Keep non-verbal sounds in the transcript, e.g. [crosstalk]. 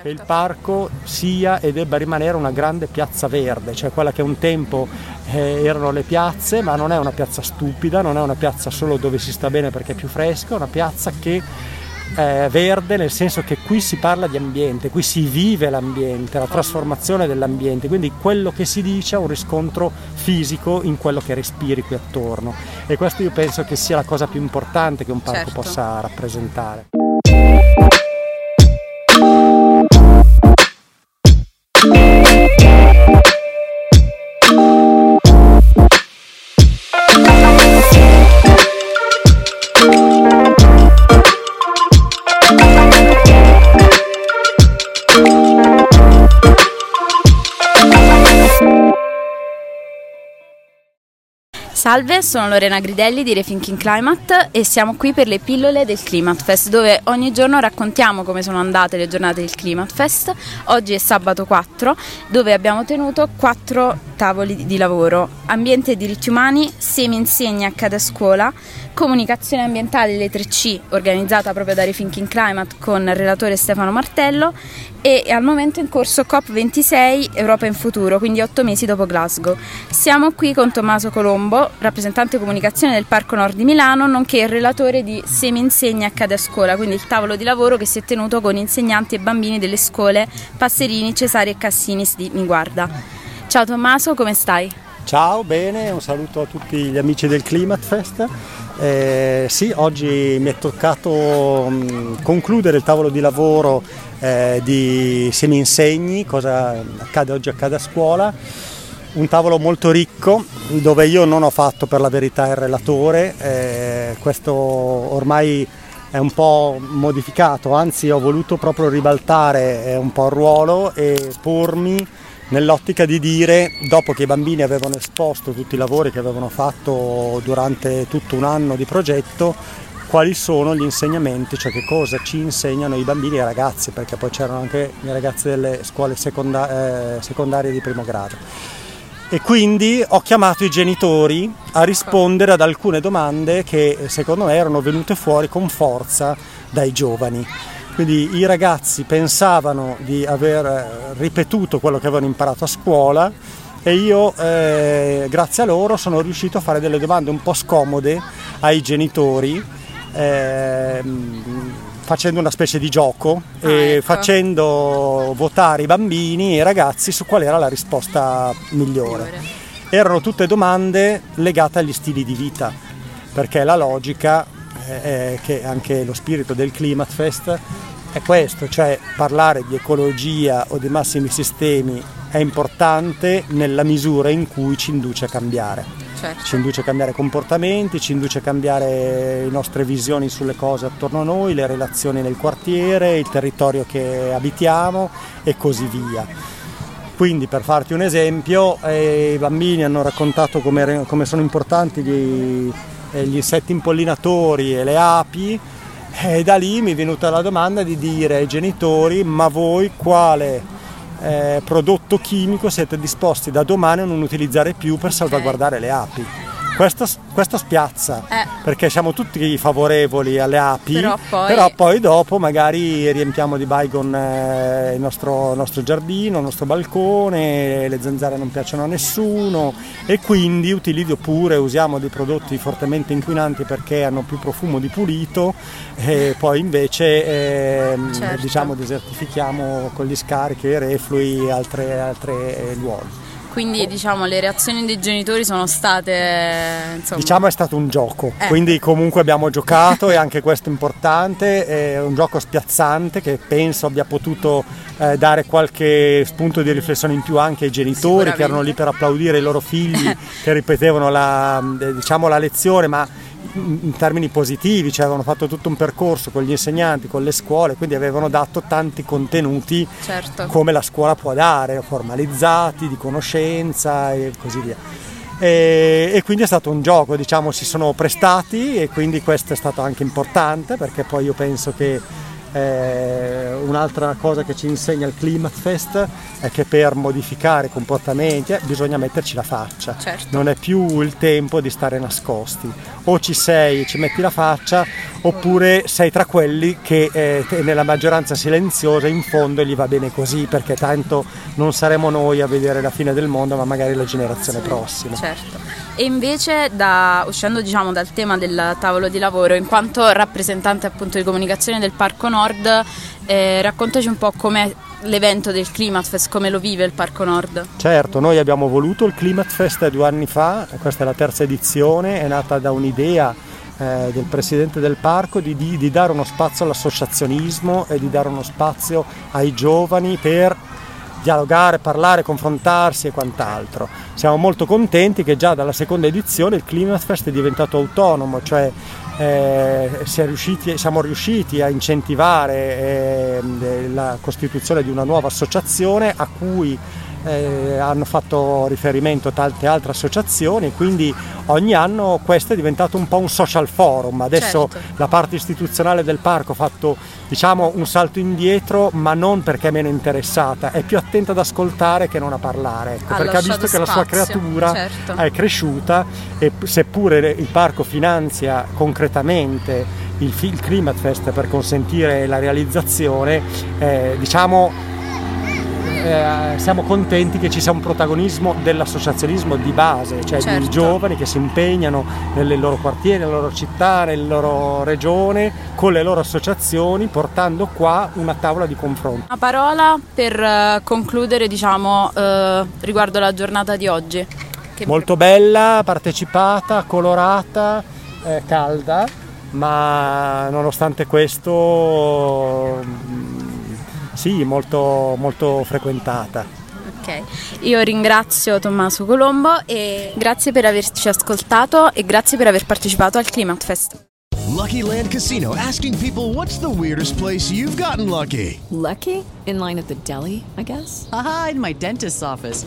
che il parco sia e debba rimanere una grande piazza verde, cioè quella che un tempo eh, erano le piazze, ma non è una piazza stupida, non è una piazza solo dove si sta bene perché è più fresco, è una piazza che è verde nel senso che qui si parla di ambiente, qui si vive l'ambiente, la trasformazione dell'ambiente, quindi quello che si dice ha un riscontro fisico in quello che respiri qui attorno e questo io penso che sia la cosa più importante che un parco certo. possa rappresentare. Thank you Salve, sono Lorena Gridelli di Rethinking Climate e siamo qui per le pillole del Climate Fest dove ogni giorno raccontiamo come sono andate le giornate del Climate Fest. Oggi è sabato 4 dove abbiamo tenuto quattro tavoli di lavoro, ambiente e diritti umani, semi insegna a scuola, comunicazione ambientale le 3C organizzata proprio da Rethinking Climate con il relatore Stefano Martello e al momento in corso COP26 Europa in futuro, quindi otto mesi dopo Glasgow. Siamo qui con Tommaso Colombo, rappresentante comunicazione del Parco Nord di Milano, nonché il relatore di Semi Insegna Accade a Scuola, quindi il tavolo di lavoro che si è tenuto con insegnanti e bambini delle scuole Passerini, Cesari e Cassinis di Miguarda. Ciao Tommaso, come stai? Ciao, bene, un saluto a tutti gli amici del Climate Fest. Eh, sì, oggi mi è toccato mh, mm, concludere il tavolo di lavoro eh, di Semi Insegni, cosa accade oggi accade a scuola. Un tavolo molto ricco dove io non ho fatto per la verità il relatore, eh, questo ormai è un po' modificato, anzi ho voluto proprio ribaltare eh, un po' il ruolo e pormi nell'ottica di dire, dopo che i bambini avevano esposto tutti i lavori che avevano fatto durante tutto un anno di progetto, quali sono gli insegnamenti, cioè che cosa ci insegnano i bambini e i ragazzi, perché poi c'erano anche i ragazzi delle scuole seconda- eh, secondarie di primo grado. E quindi ho chiamato i genitori a rispondere ad alcune domande che secondo me erano venute fuori con forza dai giovani. Quindi i ragazzi pensavano di aver eh, ripetuto quello che avevano imparato a scuola e io eh, grazie a loro sono riuscito a fare delle domande un po' scomode ai genitori eh, facendo una specie di gioco ah, e ecco. facendo votare i bambini e i ragazzi su qual era la risposta migliore. migliore. Erano tutte domande legate agli stili di vita, perché la logica è che anche lo spirito del Climate Fest è questo, cioè parlare di ecologia o di massimi sistemi è importante nella misura in cui ci induce a cambiare. Certo. Ci induce a cambiare comportamenti, ci induce a cambiare le nostre visioni sulle cose attorno a noi, le relazioni nel quartiere, il territorio che abitiamo e così via. Quindi per farti un esempio, eh, i bambini hanno raccontato come, come sono importanti gli, eh, gli insetti impollinatori e le api, e da lì mi è venuta la domanda di dire ai genitori ma voi quale eh, prodotto chimico siete disposti da domani a non utilizzare più per salvaguardare le api? Questo, questo spiazza eh. perché siamo tutti favorevoli alle api, però poi, però poi dopo magari riempiamo di baigon eh, il nostro, nostro, giardino, il nostro balcone, le zanzare non piacciono a nessuno e quindi utilizzo pure, usiamo dei prodotti fortemente inquinanti perché hanno più profumo di pulito e poi invece eh, certo. diciamo desertifichiamo con gli scarichi, i reflui e altre, altre luoghi quindi diciamo le reazioni dei genitori sono state insomma... diciamo è stato un gioco eh. quindi comunque abbiamo giocato e anche questo è importante è un gioco spiazzante che penso abbia potuto eh, dare qualche spunto di riflessione in più anche ai genitori che erano lì per applaudire i loro figli [laughs] che ripetevano la, diciamo, la lezione ma in termini positivi, cioè avevano fatto tutto un percorso con gli insegnanti, con le scuole, quindi avevano dato tanti contenuti certo. come la scuola può dare, formalizzati, di conoscenza e così via. E, e, quindi è stato un gioco, diciamo, si sono prestati e quindi questo è stato anche importante perché poi io penso che Eh, un'altra cosa che ci insegna il Climate Fest è che per modificare comportamenti eh, bisogna metterci la faccia, Certo. non è più il tempo di stare nascosti, o ci sei e ci metti la faccia oppure sei tra quelli che eh, nella maggioranza silenziosa in fondo gli va bene così perché tanto non saremo noi a vedere la fine del mondo ma magari la generazione prossima. Certo. E invece, da- uscendo diciamo, dal tema del tavolo di lavoro, in quanto rappresentante appunto di comunicazione del Parco Nord, eh, raccontaci un po' com'è l'evento del Climatfest, come lo vive il Parco Nord. Certo, noi abbiamo voluto il Climate Fest due anni fa, questa è la terza edizione, è nata da un'idea eh, del presidente del parco di, di- di dare uno spazio all'associazionismo e di dare uno spazio ai giovani per dialogare, parlare, confrontarsi e quant'altro. Siamo molto contenti che già dalla seconda edizione il Climate Fest è diventato autonomo, cioè eh, si riusciti- siamo riusciti a incentivare eh, la costituzione di una nuova associazione a cui eh, hanno fatto riferimento tante altre associazioni e quindi ogni anno questo è diventato un po' un social forum. Adesso Certo. la parte istituzionale del parco ha fatto diciamo un salto indietro ma non perché è meno interessata, è più attenta ad ascoltare che non a parlare, ecco, perché ha visto che la sua spazio, creatura certo. è cresciuta e seppure il parco finanzia concretamente il, il Climate Fest per consentire la realizzazione, eh, diciamo eh, siamo contenti che ci sia un protagonismo dell'associazionismo di base, cioè di Certo. giovani che si impegnano nelle loro quartieri, nelle loro città, nella loro regione, con le loro associazioni, portando qua una tavola di confronto. Una parola per eh, concludere diciamo, eh, riguardo la giornata di oggi. Che- Molto bella, partecipata, colorata, eh, calda, ma nonostante questo sì, molto, molto frequentata. Ok, io ringrazio Tommaso Colombo e grazie per averci ascoltato e grazie per aver partecipato al Climate Fest. Lucky Land Casino asking people what's the weirdest place you've gotten lucky? Lucky? In line at the deli, I guess? Aha, in my dentist's office.